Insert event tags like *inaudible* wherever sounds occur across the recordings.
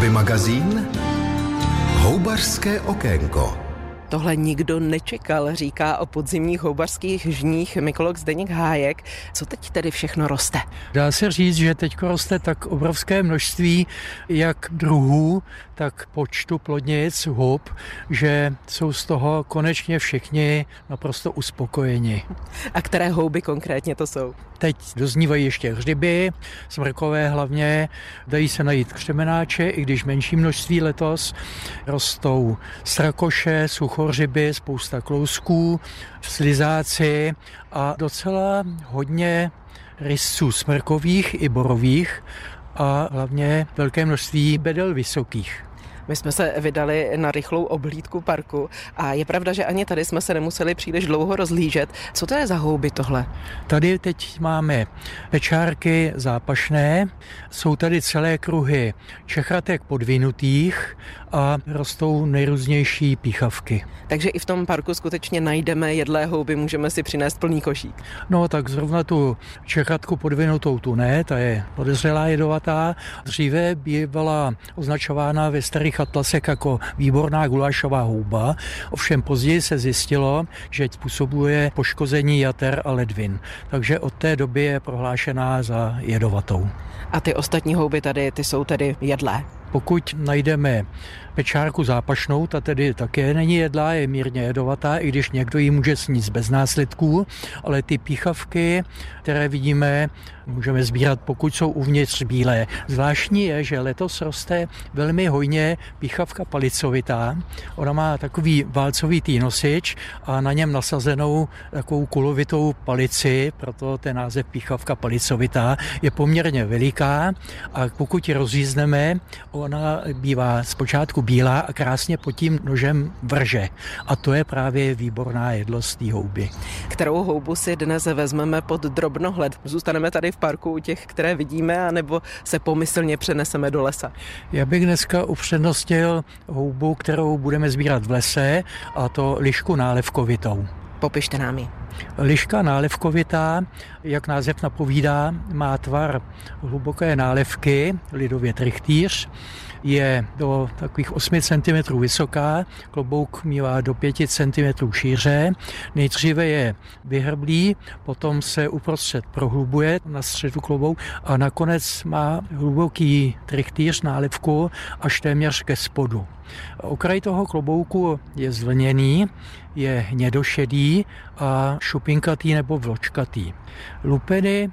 Hobby magazín Houbařské okénko. Tohle nikdo nečekal, říká o podzimních houbařských žních mykolog Zdeněk Hájek. Co teď tedy všechno roste? Dá se říct, že teď roste tak obrovské množství jak druhů, tak počtu plodnic, hub, že jsou z toho konečně všichni naprosto uspokojeni. A které houby konkrétně to jsou? Teď doznívají ještě hřiby, smrkové hlavně, dají se najít křemenáče, i když menší množství letos. Rostou strakoše, suchořiby, spousta klousků, slizáci a docela hodně rysů smrkových i borových a hlavně velké množství bedel vysokých. My jsme se vydali na rychlou oblídku parku a je pravda, že ani tady jsme se nemuseli příliš dlouho rozlížet. Co to je za houby tohle? Tady teď máme pečárky zápašné, jsou tady celé kruhy čechratek podvinutých a rostou nejrůznější píchavky. Takže i v tom parku skutečně najdeme jedlé houby, můžeme si přinést plný košík. No tak zrovna tu čechatku podvinutou tu ne, ta je podezřelá jedovatá. Dříve bývala označována ve starých atlasech jako výborná gulášová houba, ovšem později se zjistilo, že způsobuje poškození jater a ledvin. Takže od té doby je prohlášená za jedovatou. A ty ostatní houby tady, ty jsou tedy jedlé? Pokud najdeme pečárku zápašnou, ta tedy také není jedlá, je mírně jedovatá, i když někdo ji může sníst bez následků, ale ty píchavky, které vidíme, můžeme sbírat, pokud jsou uvnitř bílé. Zvláštní je, že letos roste velmi hojně píchavka palicovitá. Ona má takový válcovitý nosič a na něm nasazenou takovou kulovitou palici, proto ten název píchavka palicovitá je poměrně veliká a pokud ji rozjízdneme, ona bývá zpočátku bílá a krásně pod tím nožem vrže. A to je právě výborná jedlost té houby. Kterou houbu si dnes vezmeme pod drobnohled? Zůstaneme tady v parku u těch, které vidíme, anebo se pomyslně přeneseme do lesa? Já bych dneska upřednostil houbu, kterou budeme sbírat v lese, a to lišku nálevkovitou. Popište nám ji. Liška nálevkovitá, jak název napovídá, má tvar hluboké nálevky, lidově trichtýř, je do takových 8 cm vysoká, klobouk mívá do 5 cm šíře. Nejdříve je vyhrblý, potom se uprostřed prohlubuje na středu klobouk a nakonec má hluboký trichtýř nálivku až téměř ke spodu. Okraj toho klobouku je zvlněný, je hnědošedý a šupinkatý nebo vločkatý. Lupeny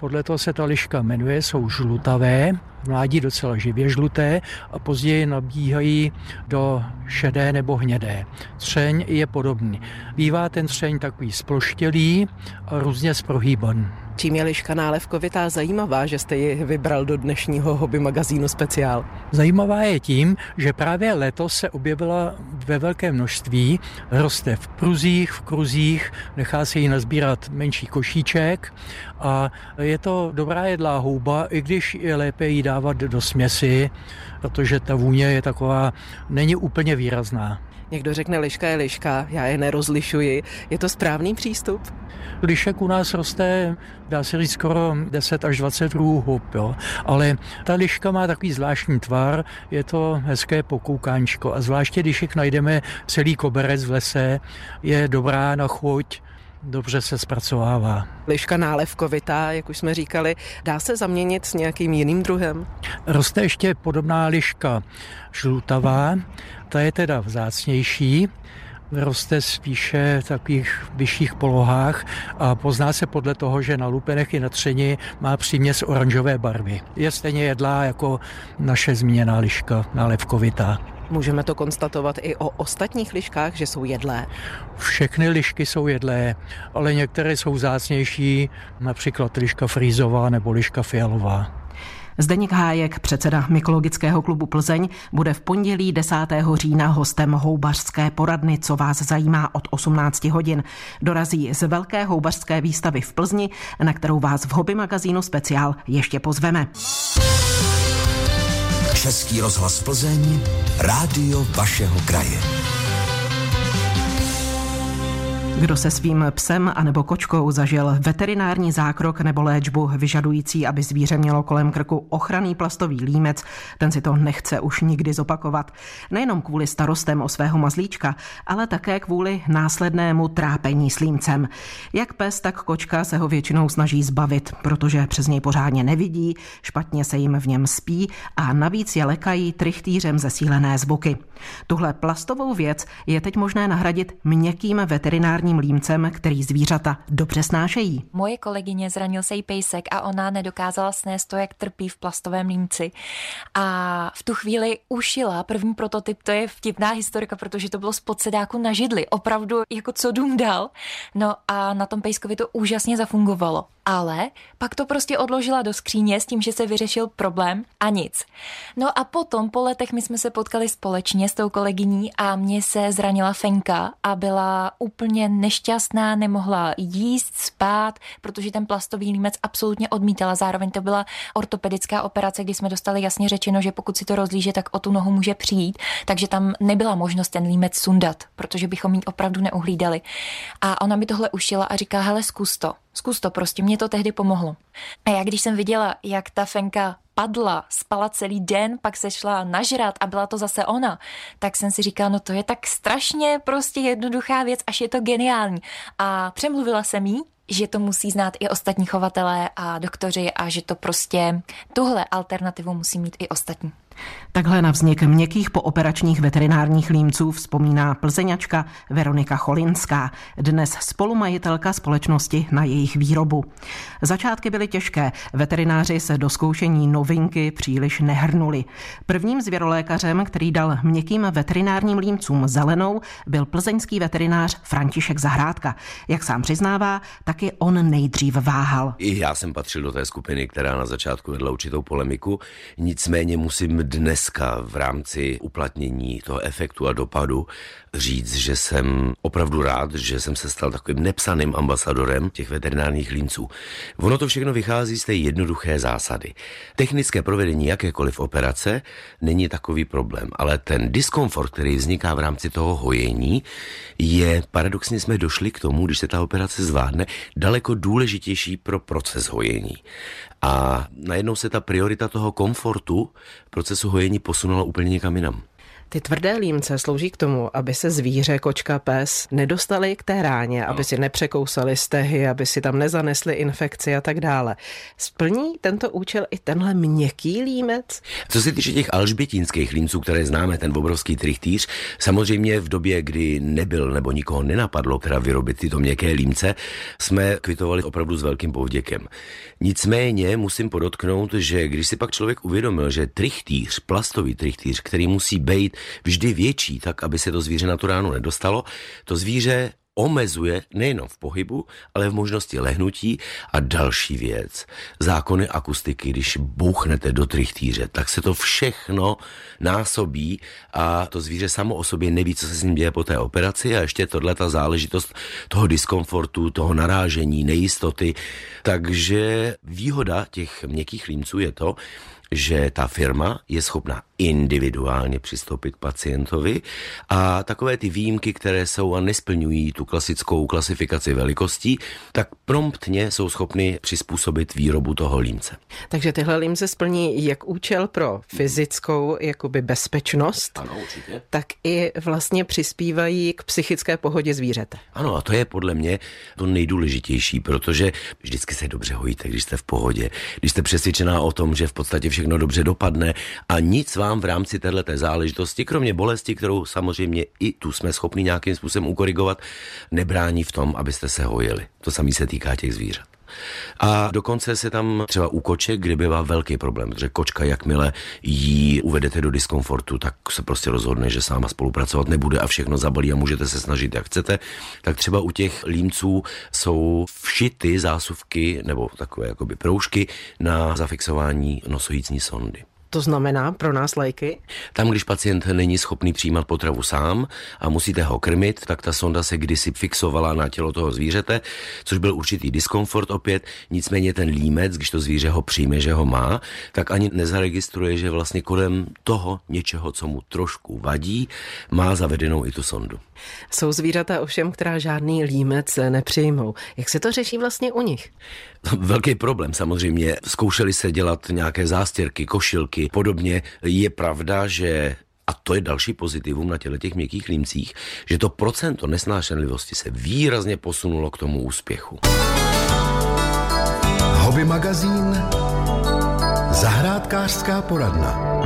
podle toho se ta liška jmenuje, jsou žlutavé, mládí docela živě žluté a později nabíhají do šedé nebo hnědé. Třeň je podobný. Bývá ten třeň takový sploštělý a různě sprohýban. Čím je liška nálevkovitá zajímavá, že jste ji vybral do dnešního hobby magazínu speciál? Zajímavá je tím, že právě letos se objevila ve velké množství, roste v pruzích, v kruzích, nechá se jí nazbírat menší košíček a je to dobrá jedlá houba, i když je lépe jí dávat do směsi, protože ta vůně je taková, není úplně výrazná. Někdo řekne, liška je liška, já je nerozlišuji. Je to správný přístup? Lišek u nás roste, dá se říct, skoro 10 až 20 druhů hub, jo. ale ta liška má takový zvláštní tvar, je to hezké pokoukánčko a zvláště když jich najdeme celý koberec v lese, je dobrá na chuť, dobře se zpracovává. Liška nálevkovitá, jak už jsme říkali, dá se zaměnit s nějakým jiným druhem? Roste ještě podobná liška žlutavá, ta je teda vzácnější, roste spíše v takových vyšších polohách a pozná se podle toho, že na lupenech i na třeni má příměs oranžové barvy. Je stejně jedlá jako naše zmíněná liška nálevkovitá. Můžeme to konstatovat i o ostatních liškách, že jsou jedlé? Všechny lišky jsou jedlé, ale některé jsou zácnější, například liška frýzová nebo liška fialová. Zdeněk Hájek, předseda Mykologického klubu Plzeň, bude v pondělí 10. října hostem houbařské poradny, co vás zajímá od 18 hodin. Dorazí z velké houbařské výstavy v Plzni, na kterou vás v hobby magazínu speciál ještě pozveme. Český rozhlas Plzeň, rádio vašeho kraje. Kdo se svým psem anebo kočkou zažil veterinární zákrok nebo léčbu vyžadující, aby zvíře mělo kolem krku ochranný plastový límec, ten si to nechce už nikdy zopakovat. Nejenom kvůli starostem o svého mazlíčka, ale také kvůli následnému trápení s límcem. Jak pes, tak kočka se ho většinou snaží zbavit, protože přes něj pořádně nevidí, špatně se jim v něm spí a navíc je lekají trichtýřem zesílené zvuky. Tuhle plastovou věc je teď možné nahradit měkkým veterinárním solárním límcem, který zvířata dobře snášejí. Moje kolegyně zranil se jí pejsek a ona nedokázala snést to, jak trpí v plastovém límci. A v tu chvíli ušila první prototyp, to je vtipná historika, protože to bylo z podsedáku na židli. Opravdu jako co dům dal. No a na tom pejskovi to úžasně zafungovalo ale pak to prostě odložila do skříně s tím, že se vyřešil problém a nic. No a potom po letech my jsme se potkali společně s tou kolegyní a mě se zranila Fenka a byla úplně nešťastná, nemohla jíst, spát, protože ten plastový límec absolutně odmítala. Zároveň to byla ortopedická operace, kdy jsme dostali jasně řečeno, že pokud si to rozlíže, tak o tu nohu může přijít, takže tam nebyla možnost ten límec sundat, protože bychom ji opravdu neuhlídali. A ona mi tohle ušila a říká, hele, zkus to. Zkus to, prostě mě to tehdy pomohlo. A já když jsem viděla, jak ta Fenka padla, spala celý den, pak se šla nažrat a byla to zase ona, tak jsem si říkala, no to je tak strašně prostě jednoduchá věc, až je to geniální. A přemluvila jsem jí, že to musí znát i ostatní chovatelé a doktoři a že to prostě tuhle alternativu musí mít i ostatní. Takhle na vznik měkkých pooperačních veterinárních límců vzpomíná plzeňačka Veronika Cholinská, dnes spolumajitelka společnosti na jejich výrobu. Začátky byly těžké, veterináři se do zkoušení novinky příliš nehrnuli. Prvním zvěrolékařem, který dal měkkým veterinárním límcům zelenou, byl plzeňský veterinář František Zahrádka. Jak sám přiznává, taky on nejdřív váhal. I já jsem patřil do té skupiny, která na začátku vedla určitou polemiku, nicméně musím dneska v rámci uplatnění toho efektu a dopadu říct, že jsem opravdu rád, že jsem se stal takovým nepsaným ambasadorem těch veterinárních línců. Ono to všechno vychází z té jednoduché zásady. Technické provedení jakékoliv operace není takový problém, ale ten diskomfort, který vzniká v rámci toho hojení, je paradoxně jsme došli k tomu, když se ta operace zvládne, daleko důležitější pro proces hojení. A najednou se ta priorita toho komfortu procesu hojení posunula úplně někam jinam. Ty tvrdé límce slouží k tomu, aby se zvíře, kočka, pes nedostali k té ráně, aby si nepřekousali stehy, aby si tam nezanesli infekci a tak dále. Splní tento účel i tenhle měkký límec? Co se týče těch alžbětínských límců, které známe, ten obrovský trichtýř, samozřejmě v době, kdy nebyl nebo nikoho nenapadlo teda vyrobit tyto měkké límce, jsme kvitovali opravdu s velkým povděkem. Nicméně musím podotknout, že když si pak člověk uvědomil, že trichtýř, plastový trichtýř, který musí být vždy větší, tak aby se to zvíře na tu ránu nedostalo, to zvíře omezuje nejenom v pohybu, ale v možnosti lehnutí a další věc. Zákony akustiky, když bouchnete do trichtýře, tak se to všechno násobí a to zvíře samo o sobě neví, co se s ním děje po té operaci a ještě tohle ta záležitost toho diskomfortu, toho narážení, nejistoty. Takže výhoda těch měkkých límců je to, že ta firma je schopna individuálně přistoupit k pacientovi a takové ty výjimky, které jsou a nesplňují tu klasickou klasifikaci velikostí, tak promptně jsou schopny přizpůsobit výrobu toho límce. Takže tyhle límce splní jak účel pro fyzickou jakoby bezpečnost, ano, určitě. tak i vlastně přispívají k psychické pohodě zvířete. Ano, a to je podle mě to nejdůležitější, protože vždycky se dobře hojíte, když jste v pohodě, když jste přesvědčená o tom, že v podstatě všechno dobře dopadne a nic vám v rámci této záležitosti, kromě bolesti, kterou samozřejmě i tu jsme schopni nějakým způsobem ukorigovat, nebrání v tom, abyste se hojili. To samé se týká těch zvířat. A dokonce se tam třeba u koček, kde bývá velký problém, protože kočka, jakmile jí uvedete do diskomfortu, tak se prostě rozhodne, že sama spolupracovat nebude a všechno zabalí a můžete se snažit, jak chcete. Tak třeba u těch límců jsou všity zásuvky nebo takové jakoby proužky na zafixování nosojícní sondy. To znamená pro nás lajky? Tam, když pacient není schopný přijímat potravu sám a musíte ho krmit, tak ta sonda se kdysi fixovala na tělo toho zvířete, což byl určitý diskomfort opět. Nicméně ten límec, když to zvíře ho přijme, že ho má, tak ani nezaregistruje, že vlastně kolem toho něčeho, co mu trošku vadí, má zavedenou i tu sondu. Jsou zvířata ovšem, která žádný límec nepřijmou. Jak se to řeší vlastně u nich? Velký problém samozřejmě. Zkoušeli se dělat nějaké zástěrky, košilky, podobně. Je pravda, že a to je další pozitivum na těle těch měkkých límcích, že to procento nesnášenlivosti se výrazně posunulo k tomu úspěchu. Hobby magazín Zahrádkářská poradna.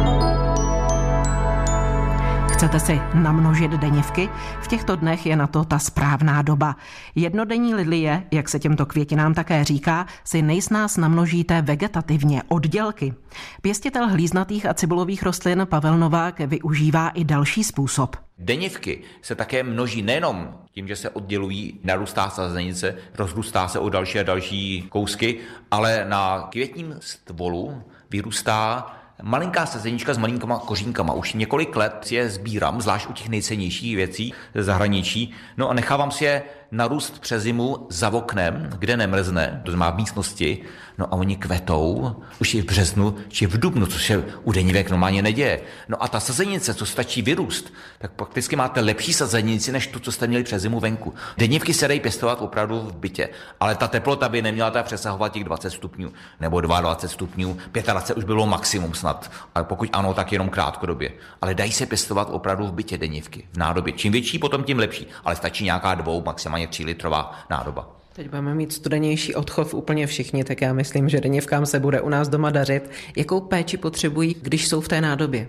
Chcete si namnožit denivky? V těchto dnech je na to ta správná doba. Jednodenní lilie, jak se těmto květinám také říká, si nejsnás namnožíte vegetativně, oddělky. Pěstitel hlíznatých a cibulových rostlin Pavel Novák využívá i další způsob. Denivky se také množí nejenom tím, že se oddělují, narůstá sazenice, rozrůstá se o další a další kousky, ale na květním stvolu vyrůstá malinká sezenička s malinkama kořínkama. Už několik let je sbírám, zvlášť u těch nejcennějších věcí ze zahraničí. No a nechávám si je narůst přes zimu za oknem, kde nemrzne, to má v místnosti, no a oni kvetou už i v březnu či v dubnu, což se u denivek normálně neděje. No a ta sazenice, co stačí vyrůst, tak prakticky máte lepší sazenici, než tu, co jste měli přes zimu venku. Denivky se dají pěstovat opravdu v bytě, ale ta teplota by neměla tak přesahovat těch 20 stupňů, nebo 22 stupňů, 25 už bylo maximum snad, ale pokud ano, tak jenom krátkodobě. Ale dají se pěstovat opravdu v bytě denivky, v nádobě. Čím větší, potom tím lepší, ale stačí nějaká dvou, maximálně minimálně 3 litrová nádoba. Teď budeme mít studenější odchov úplně všichni, tak já myslím, že denivkám se bude u nás doma dařit. Jakou péči potřebují, když jsou v té nádobě?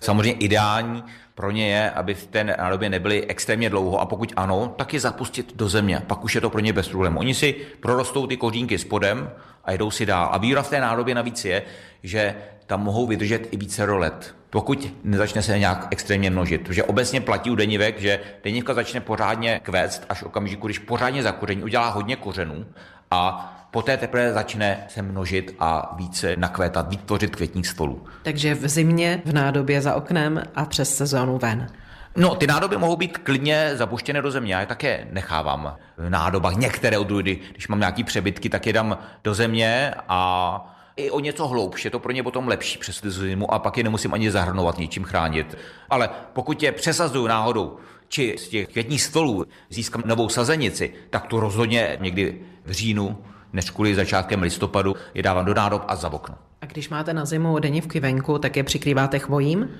Samozřejmě ideální pro ně je, aby v té nádobě nebyly extrémně dlouho a pokud ano, tak je zapustit do země. Pak už je to pro ně bez problémů. Oni si prorostou ty kořínky spodem a jdou si dál. A výhoda v té nádobě navíc je, že tam mohou vydržet i více let pokud nezačne se nějak extrémně množit. Protože obecně platí u denivek, že denivka začne pořádně kvést až okamžiku, když pořádně zakoření, udělá hodně kořenů a poté teprve začne se množit a více nakvétat, vytvořit květních stolů. Takže v zimě v nádobě za oknem a přes sezónu ven. No, ty nádoby mohou být klidně zapuštěné do země. Já je také nechávám v nádobách. Některé odrůdy, když mám nějaký přebytky, tak je dám do země a i o něco hloubš, je to pro ně potom lepší přes tu zimu a pak je nemusím ani zahrnovat, ničím chránit. Ale pokud je přesazuju náhodou, či z těch květních stolů získám novou sazenici, tak tu rozhodně někdy v říjnu, než kvůli začátkem listopadu, je dávám do nádob a za okno. A když máte na zimu denivky venku, tak je přikrýváte chvojím?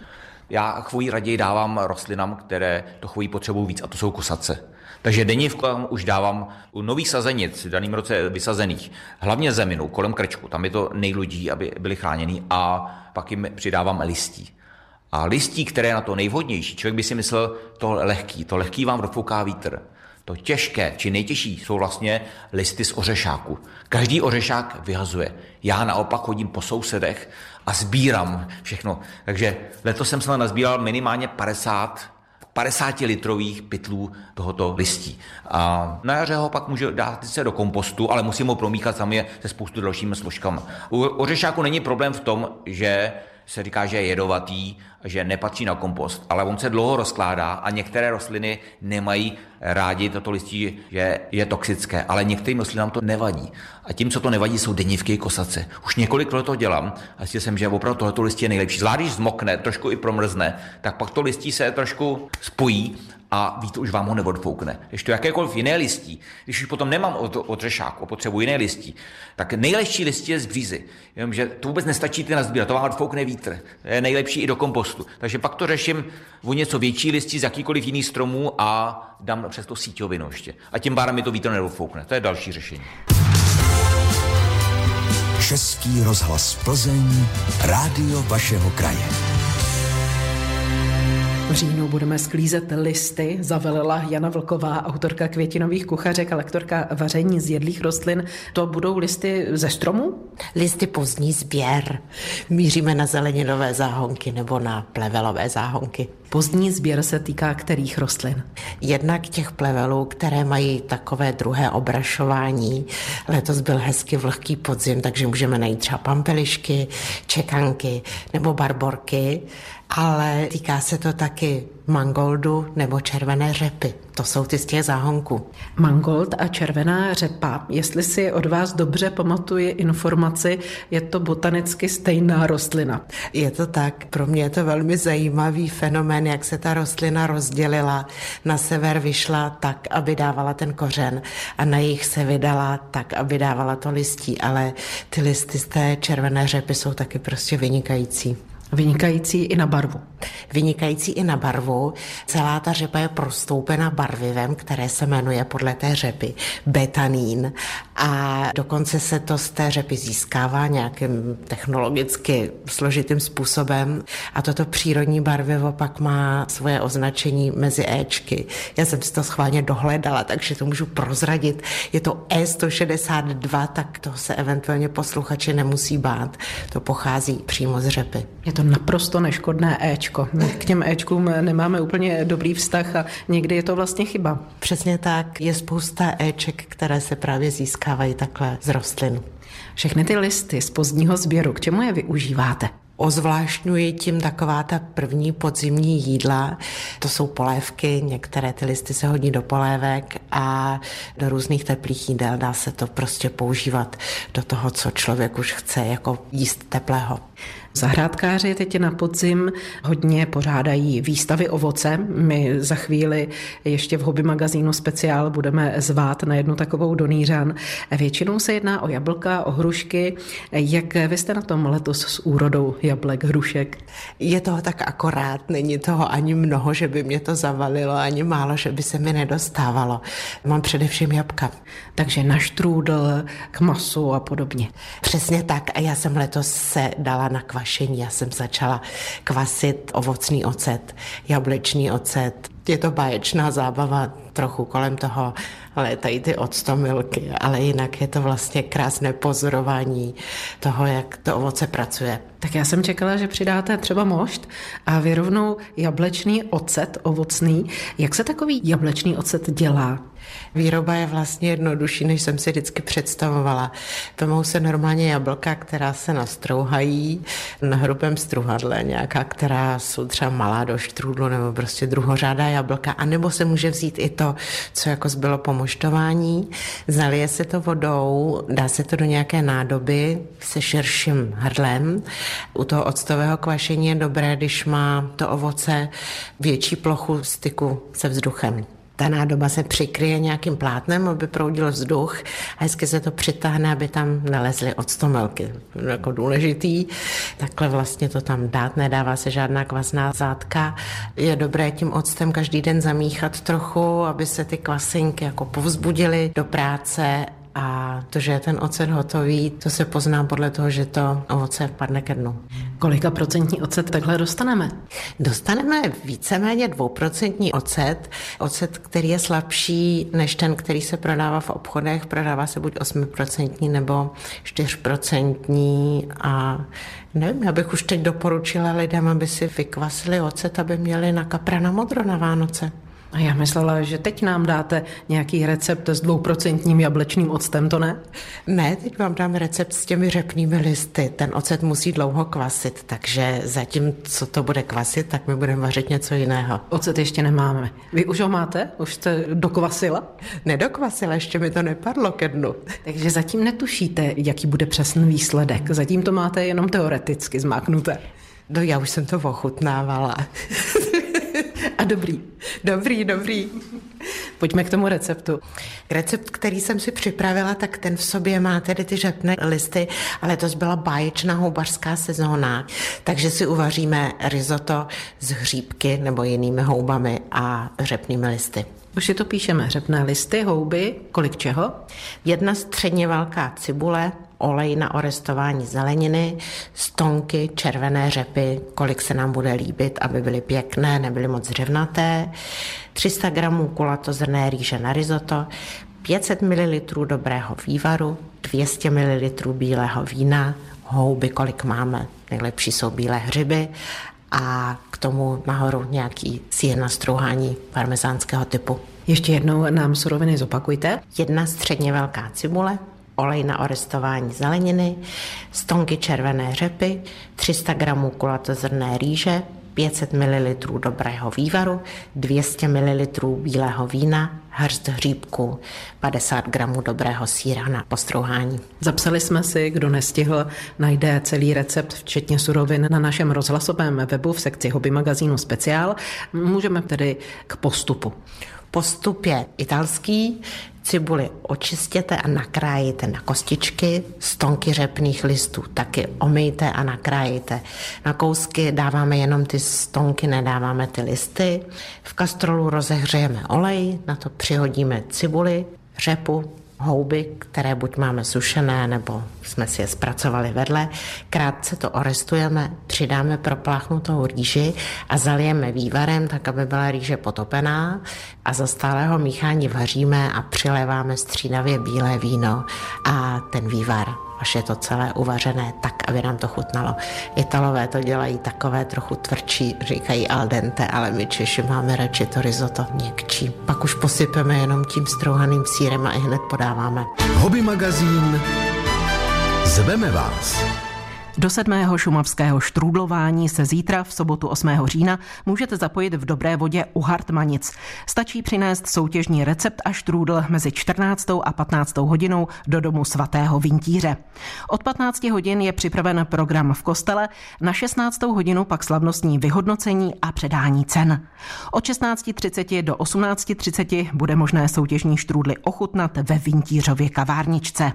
Já chvojí raději dávám rostlinám, které to chvojí potřebují víc, a to jsou kosace. Takže denivku už dávám u nových sazenic, v daném roce vysazených, hlavně zeminu, kolem krčku, tam je to nejludí, aby byli chráněni a pak jim přidávám listí. A listí, které je na to nejvhodnější, člověk by si myslel, to lehký, to lehký vám rozfouká vítr. To těžké či nejtěžší jsou vlastně listy z ořešáku. Každý ořešák vyhazuje. Já naopak chodím po sousedech a sbírám všechno. Takže letos jsem se nazbíral minimálně 50 50 litrových pytlů tohoto listí. A na jaře ho pak může dát se do kompostu, ale musím ho promíchat sami se spoustu dalšími složkami. U ořešáku není problém v tom, že se říká, že je jedovatý, že nepatří na kompost, ale on se dlouho rozkládá a některé rostliny nemají rádi toto listí, že je toxické, ale některým rostlinám to nevadí. A tím, co to nevadí, jsou denivky kosace. Už několik let to dělám a zjistil jsem, že opravdu tohleto listí je nejlepší. Zvlášť když zmokne, trošku i promrzne, tak pak to listí se trošku spojí a víte, už vám ho neodfoukne. Když to jakékoliv jiné listí, když už potom nemám od, od řešáku, potřebuji jiné listí, tak nejlepší listí je z břízy. Jenomže to vůbec nestačí ty nazbírat, to vám odfoukne vítr. Je nejlepší i do kompostu. Takže pak to řeším o něco větší listí z jakýkoliv jiný stromů a dám přes to síťovinu ještě. A tím pádem mi to vítr neodfoukne. To je další řešení. Český rozhlas Plzeň, rádio vašeho kraje. V říjnu budeme sklízet listy, zavelila Jana Vlková, autorka květinových kuchařek a lektorka vaření z jedlých rostlin. To budou listy ze stromu? Listy pozdní sběr. Míříme na zeleninové záhonky nebo na plevelové záhonky. Pozdní sběr se týká kterých rostlin? Jednak těch plevelů, které mají takové druhé obrašování. Letos byl hezky vlhký podzim, takže můžeme najít třeba pampelišky, čekanky nebo barborky ale týká se to taky mangoldu nebo červené řepy. To jsou ty z těch záhonků. Mangold a červená řepa. Jestli si od vás dobře pamatuji informaci, je to botanicky stejná rostlina. Je to tak. Pro mě je to velmi zajímavý fenomén, jak se ta rostlina rozdělila. Na sever vyšla tak, aby dávala ten kořen a na jih se vydala tak, aby dávala to listí. Ale ty listy z té červené řepy jsou taky prostě vynikající. Vynikající i na barvu. Vynikající i na barvu. Celá ta řepa je prostoupena barvivem, které se jmenuje podle té řepy betanín a dokonce se to z té řepy získává nějakým technologicky složitým způsobem a toto přírodní barvivo pak má svoje označení mezi Ečky. Já jsem si to schválně dohledala, takže to můžu prozradit. Je to E162, tak to se eventuálně posluchači nemusí bát. To pochází přímo z řepy. Je to naprosto neškodné Ečko. My k těm Ečkům nemáme úplně dobrý vztah a někdy je to vlastně chyba. Přesně tak. Je spousta Eček, které se právě získávají takhle z rostlin. Všechny ty listy z pozdního sběru, k čemu je využíváte? Ozvláštňuji tím taková ta první podzimní jídla. To jsou polévky, některé ty listy se hodí do polévek a do různých teplých jídel dá se to prostě používat do toho, co člověk už chce jako jíst teplého. Zahrádkáři teď na podzim hodně pořádají výstavy ovoce. My za chvíli ještě v hobby magazínu speciál budeme zvát na jednu takovou do Nýřan. Většinou se jedná o jablka, o hrušky. Jak vy jste na tom letos s úrodou jablek, hrušek? Je toho tak akorát, není toho ani mnoho, že by mě to zavalilo, ani málo, že by se mi nedostávalo. Mám především jabka. Takže na štrůdl, k masu a podobně. Přesně tak. A já jsem letos se dala na kvašení. Já jsem začala kvasit ovocný ocet, jablečný ocet. Je to báječná zábava trochu kolem toho, tady ty octomilky, ale jinak je to vlastně krásné pozorování toho, jak to ovoce pracuje. Tak já jsem čekala, že přidáte třeba mošt a vy rovnou jablečný ocet ovocný. Jak se takový jablečný ocet dělá? Výroba je vlastně jednodušší, než jsem si vždycky představovala. Vemou se normálně jablka, která se nastrouhají na hrubém struhadle, nějaká, která jsou třeba malá do štrůdlu nebo prostě druhořádá jablka, anebo se může vzít i to, co jako zbylo po moštování. Zalije se to vodou, dá se to do nějaké nádoby se širším hrdlem. U toho octového kvašení je dobré, když má to ovoce větší plochu styku se vzduchem ta nádoba se přikryje nějakým plátnem, aby proudil vzduch a hezky se to přitáhne, aby tam nalezly octomelky. Jako důležitý. Takhle vlastně to tam dát, nedává se žádná kvasná zátka. Je dobré tím octem každý den zamíchat trochu, aby se ty kvasinky jako povzbudily do práce a to, že je ten ocet hotový, to se pozná podle toho, že to ovoce vpadne ke dnu. Kolika procentní ocet takhle dostaneme? Dostaneme víceméně dvouprocentní ocet. Ocet, který je slabší než ten, který se prodává v obchodech. Prodává se buď 8% nebo 4% a nevím, já bych už teď doporučila lidem, aby si vykvasili ocet, aby měli na kapra na modro na Vánoce. A já myslela, že teď nám dáte nějaký recept s dvouprocentním jablečným octem, to ne? Ne, teď vám dám recept s těmi řepnými listy. Ten ocet musí dlouho kvasit, takže zatím, co to bude kvasit, tak my budeme vařit něco jiného. Ocet ještě nemáme. Vy už ho máte? Už jste dokvasila? Nedokvasila, ještě mi to nepadlo ke dnu. Takže zatím netušíte, jaký bude přesný výsledek. Zatím to máte jenom teoreticky zmáknuté. No já už jsem to ochutnávala. *laughs* A dobrý. Dobrý, dobrý. Pojďme k tomu receptu. Recept, který jsem si připravila, tak ten v sobě má tedy ty řepné listy, ale to byla báječná houbařská sezóna, takže si uvaříme risotto z hříbky nebo jinými houbami a řepnými listy. Už si to píšeme, řepné listy, houby, kolik čeho? Jedna středně velká cibule, olej na orestování zeleniny, stonky, červené řepy, kolik se nám bude líbit, aby byly pěkné, nebyly moc dřevnaté, 300 gramů kulatozrné rýže na risotto, 500 ml dobrého vývaru, 200 ml bílého vína, houby, kolik máme. Nejlepší jsou bílé hřiby a k tomu nahoru nějaký sír na strouhání parmezánského typu. Ještě jednou nám suroviny zopakujte. Jedna středně velká cibule, olej na orestování zeleniny, stonky červené řepy, 300 gramů kulatozrné rýže, 500 ml dobrého vývaru, 200 ml bílého vína, hrst hříbku, 50 gramů dobrého síra na postrouhání. Zapsali jsme si, kdo nestihl, najde celý recept, včetně surovin, na našem rozhlasovém webu v sekci hobby magazínu Speciál. Můžeme tedy k postupu. Postup je italský, Cibuli očistěte a nakrájete na kostičky, stonky řepných listů taky omejte a nakrájete. Na kousky dáváme jenom ty stonky, nedáváme ty listy. V kastrolu rozehřejeme olej, na to přihodíme cibuli, řepu, houby, které buď máme sušené, nebo jsme si je zpracovali vedle. Krátce to orestujeme, přidáme propláchnutou rýži a zalijeme vývarem, tak aby byla rýže potopená a za stálého míchání vaříme a přiléváme střídavě bílé víno a ten vývar až je to celé uvařené tak, aby nám to chutnalo. Italové to dělají takové trochu tvrdší, říkají al dente, ale my Češi máme radši to risotto měkčí. Pak už posypeme jenom tím strouhaným sírem a i hned podáváme. Hobby magazín Zveme vás. Do sedmého šumavského štrůdlování se zítra v sobotu 8. října můžete zapojit v dobré vodě u Hartmanic. Stačí přinést soutěžní recept a štrůdl mezi 14. a 15. hodinou do domu svatého Vintíře. Od 15 hodin je připraven program v kostele, na 16. hodinu pak slavnostní vyhodnocení a předání cen. Od 16.30 do 18.30 bude možné soutěžní štrůdly ochutnat ve Vintířově kavárničce.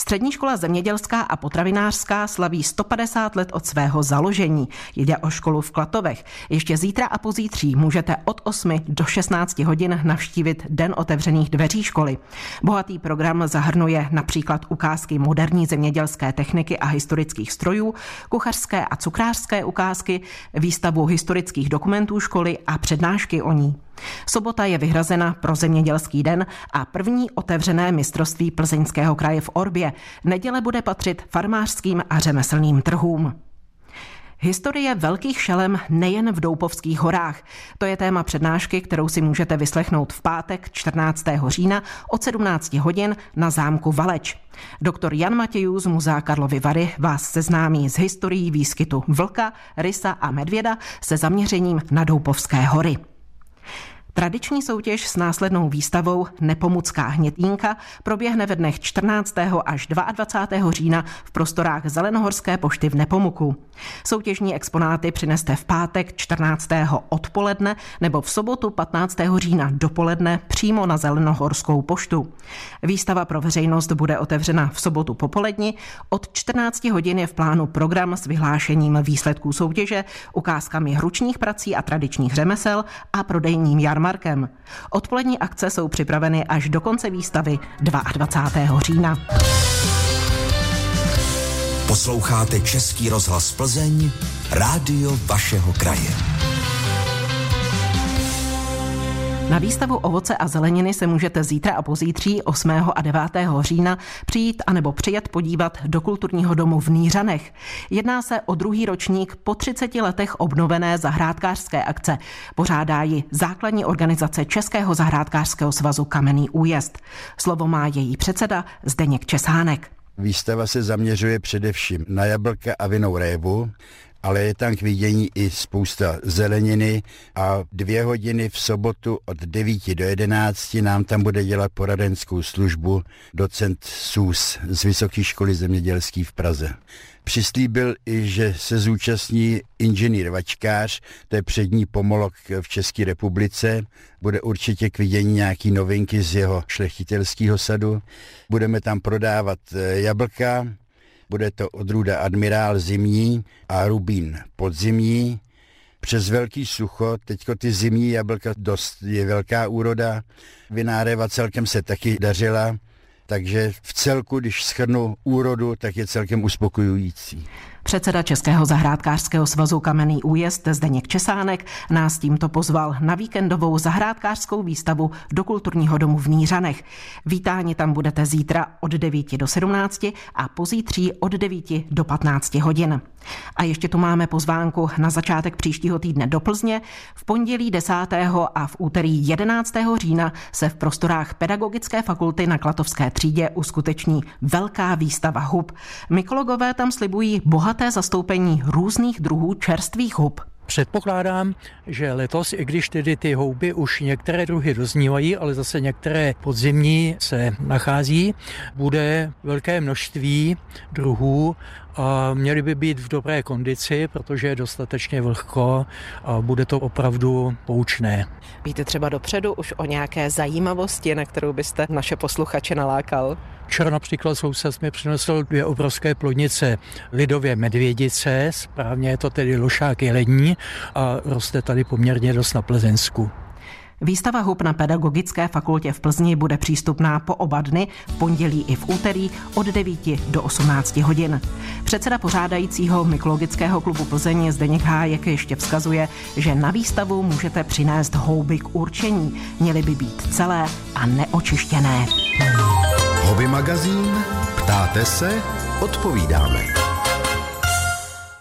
Střední škola zemědělská a potravinářská slaví 150 let od svého založení. Jde o školu v Klatovech. Ještě zítra a pozítří můžete od 8 do 16 hodin navštívit Den otevřených dveří školy. Bohatý program zahrnuje například ukázky moderní zemědělské techniky a historických strojů, kuchařské a cukrářské ukázky, výstavu historických dokumentů školy a přednášky o ní. Sobota je vyhrazena pro zemědělský den a první otevřené mistrovství plzeňského kraje v Orbě. Neděle bude patřit farmářským a řemeslným trhům. Historie velkých šelem nejen v Doupovských horách. To je téma přednášky, kterou si můžete vyslechnout v pátek 14. října od 17 hodin na zámku Valeč. Doktor Jan Matějů z Muzea Karlovy Vary vás seznámí s historií výskytu vlka, rysa a medvěda se zaměřením na Doupovské hory. Tradiční soutěž s následnou výstavou Nepomucká hnětínka proběhne ve dnech 14. až 22. října v prostorách Zelenohorské pošty v Nepomuku. Soutěžní exponáty přineste v pátek 14. odpoledne nebo v sobotu 15. října dopoledne přímo na Zelenohorskou poštu. Výstava pro veřejnost bude otevřena v sobotu popoledni. Od 14 hodin je v plánu program s vyhlášením výsledků soutěže, ukázkami hručních prací a tradičních řemesel a prodejním jarmarkem Markem. Odpolední akce jsou připraveny až do konce výstavy 22. října. Posloucháte Český rozhlas Plzeň, rádio vašeho kraje. Na výstavu ovoce a zeleniny se můžete zítra a pozítří 8. a 9. října přijít anebo přijet podívat do kulturního domu v Nířanech. Jedná se o druhý ročník po 30 letech obnovené zahrádkářské akce. Pořádá ji základní organizace Českého zahrádkářského svazu Kamenný újezd. Slovo má její předseda Zdeněk Česánek. Výstava se zaměřuje především na jablka a vinou révu, ale je tam k vidění i spousta zeleniny a dvě hodiny v sobotu od 9 do 11 nám tam bude dělat poradenskou službu docent SUS z Vysoké školy zemědělský v Praze. Přislíbil i, že se zúčastní inženýr Vačkář, to je přední pomolok v České republice. Bude určitě k vidění nějaký novinky z jeho šlechtitelského sadu. Budeme tam prodávat eh, jablka, bude to odrůda Admirál zimní a Rubín podzimní. Přes velký sucho, teďko ty zimní jablka dost je velká úroda, vináreva celkem se taky dařila, takže v celku, když schrnu úrodu, tak je celkem uspokojující. Předseda Českého zahrádkářského svazu Kamenný újezd Zdeněk Česánek nás tímto pozval na víkendovou zahrádkářskou výstavu do kulturního domu v Nířanech. Vítáni tam budete zítra od 9 do 17 a pozítří od 9 do 15 hodin. A ještě tu máme pozvánku na začátek příštího týdne do Plzně. V pondělí 10. a v úterý 11. října se v prostorách Pedagogické fakulty na Klatovské třídě uskuteční velká výstava hub. Mykologové tam slibují bohaté zastoupení různých druhů čerstvých hub. Předpokládám, že letos, i když tedy ty houby už některé druhy doznívají, ale zase některé podzimní se nachází, bude velké množství druhů měly by být v dobré kondici, protože je dostatečně vlhko a bude to opravdu poučné. Víte třeba dopředu už o nějaké zajímavosti, na kterou byste naše posluchače nalákal? Včera například soused mi přinesl dvě obrovské plodnice lidově medvědice, správně je to tedy lošák jelední a roste tady poměrně dost na Plezensku. Výstava hub na Pedagogické fakultě v Plzni bude přístupná po oba dny, v pondělí i v úterý od 9 do 18 hodin. Předseda pořádajícího Mykologického klubu Plzeň Zdeněk Hájek ještě vzkazuje, že na výstavu můžete přinést houby k určení. Měly by být celé a neočištěné. Hobby magazín Ptáte se? Odpovídáme.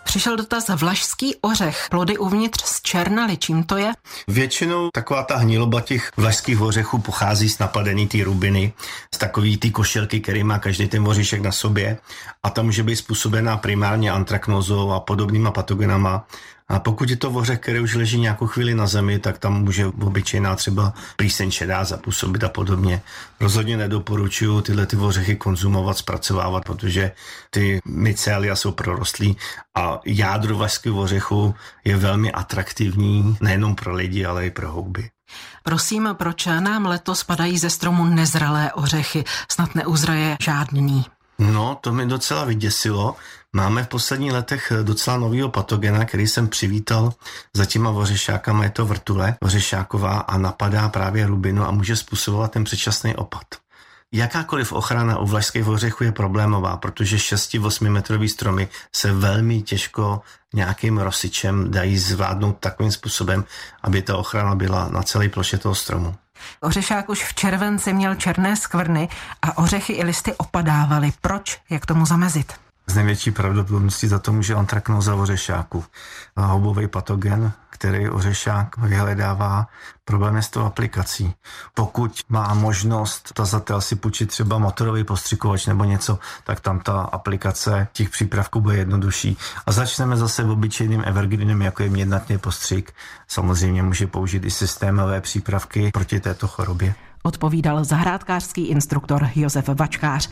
Přišel dotaz vlašský ořech, plody uvnitř z černaly, čím to je? Většinou taková ta hniloba těch vlašských ořechů pochází z napadený té rubiny, z takový ty košelky, který má každý ten oříšek na sobě a ta může být způsobená primárně antraknozou a podobnýma patogenama a pokud je to vořech, který už leží nějakou chvíli na zemi, tak tam může obyčejná třeba plíseň šedá zapůsobit a podobně. Rozhodně nedoporučuju tyhle ty ořechy konzumovat, zpracovávat, protože ty mycelia jsou prorostlí a jádro vašského ořechu je velmi atraktivní nejenom pro lidi, ale i pro houby. Prosím, proč nám letos padají ze stromu nezralé ořechy? Snad neuzraje žádný. No, to mi docela vyděsilo. Máme v posledních letech docela novýho patogena, který jsem přivítal za těma ořešákama, je to vrtule ořešáková a napadá právě rubinu a může způsobovat ten předčasný opad. Jakákoliv ochrana u vlašských ořechů je problémová, protože 6-8 metrový stromy se velmi těžko nějakým rosičem dají zvládnout takovým způsobem, aby ta ochrana byla na celé ploše toho stromu. Ořešák už v červenci měl černé skvrny a ořechy i listy opadávaly. Proč? Jak tomu zamezit? Z největší pravděpodobností za to může antraknoza ořešáku. Houbový patogen, který ořešák vyhledává, problém je s tou aplikací. Pokud má možnost tazatel si půjčit třeba motorový postřikovač nebo něco, tak tam ta aplikace těch přípravků bude jednodušší. A začneme zase obyčejným evergreenem, jako je mědnatný postřik. Samozřejmě může použít i systémové přípravky proti této chorobě odpovídal zahrádkářský instruktor Josef Vačkář.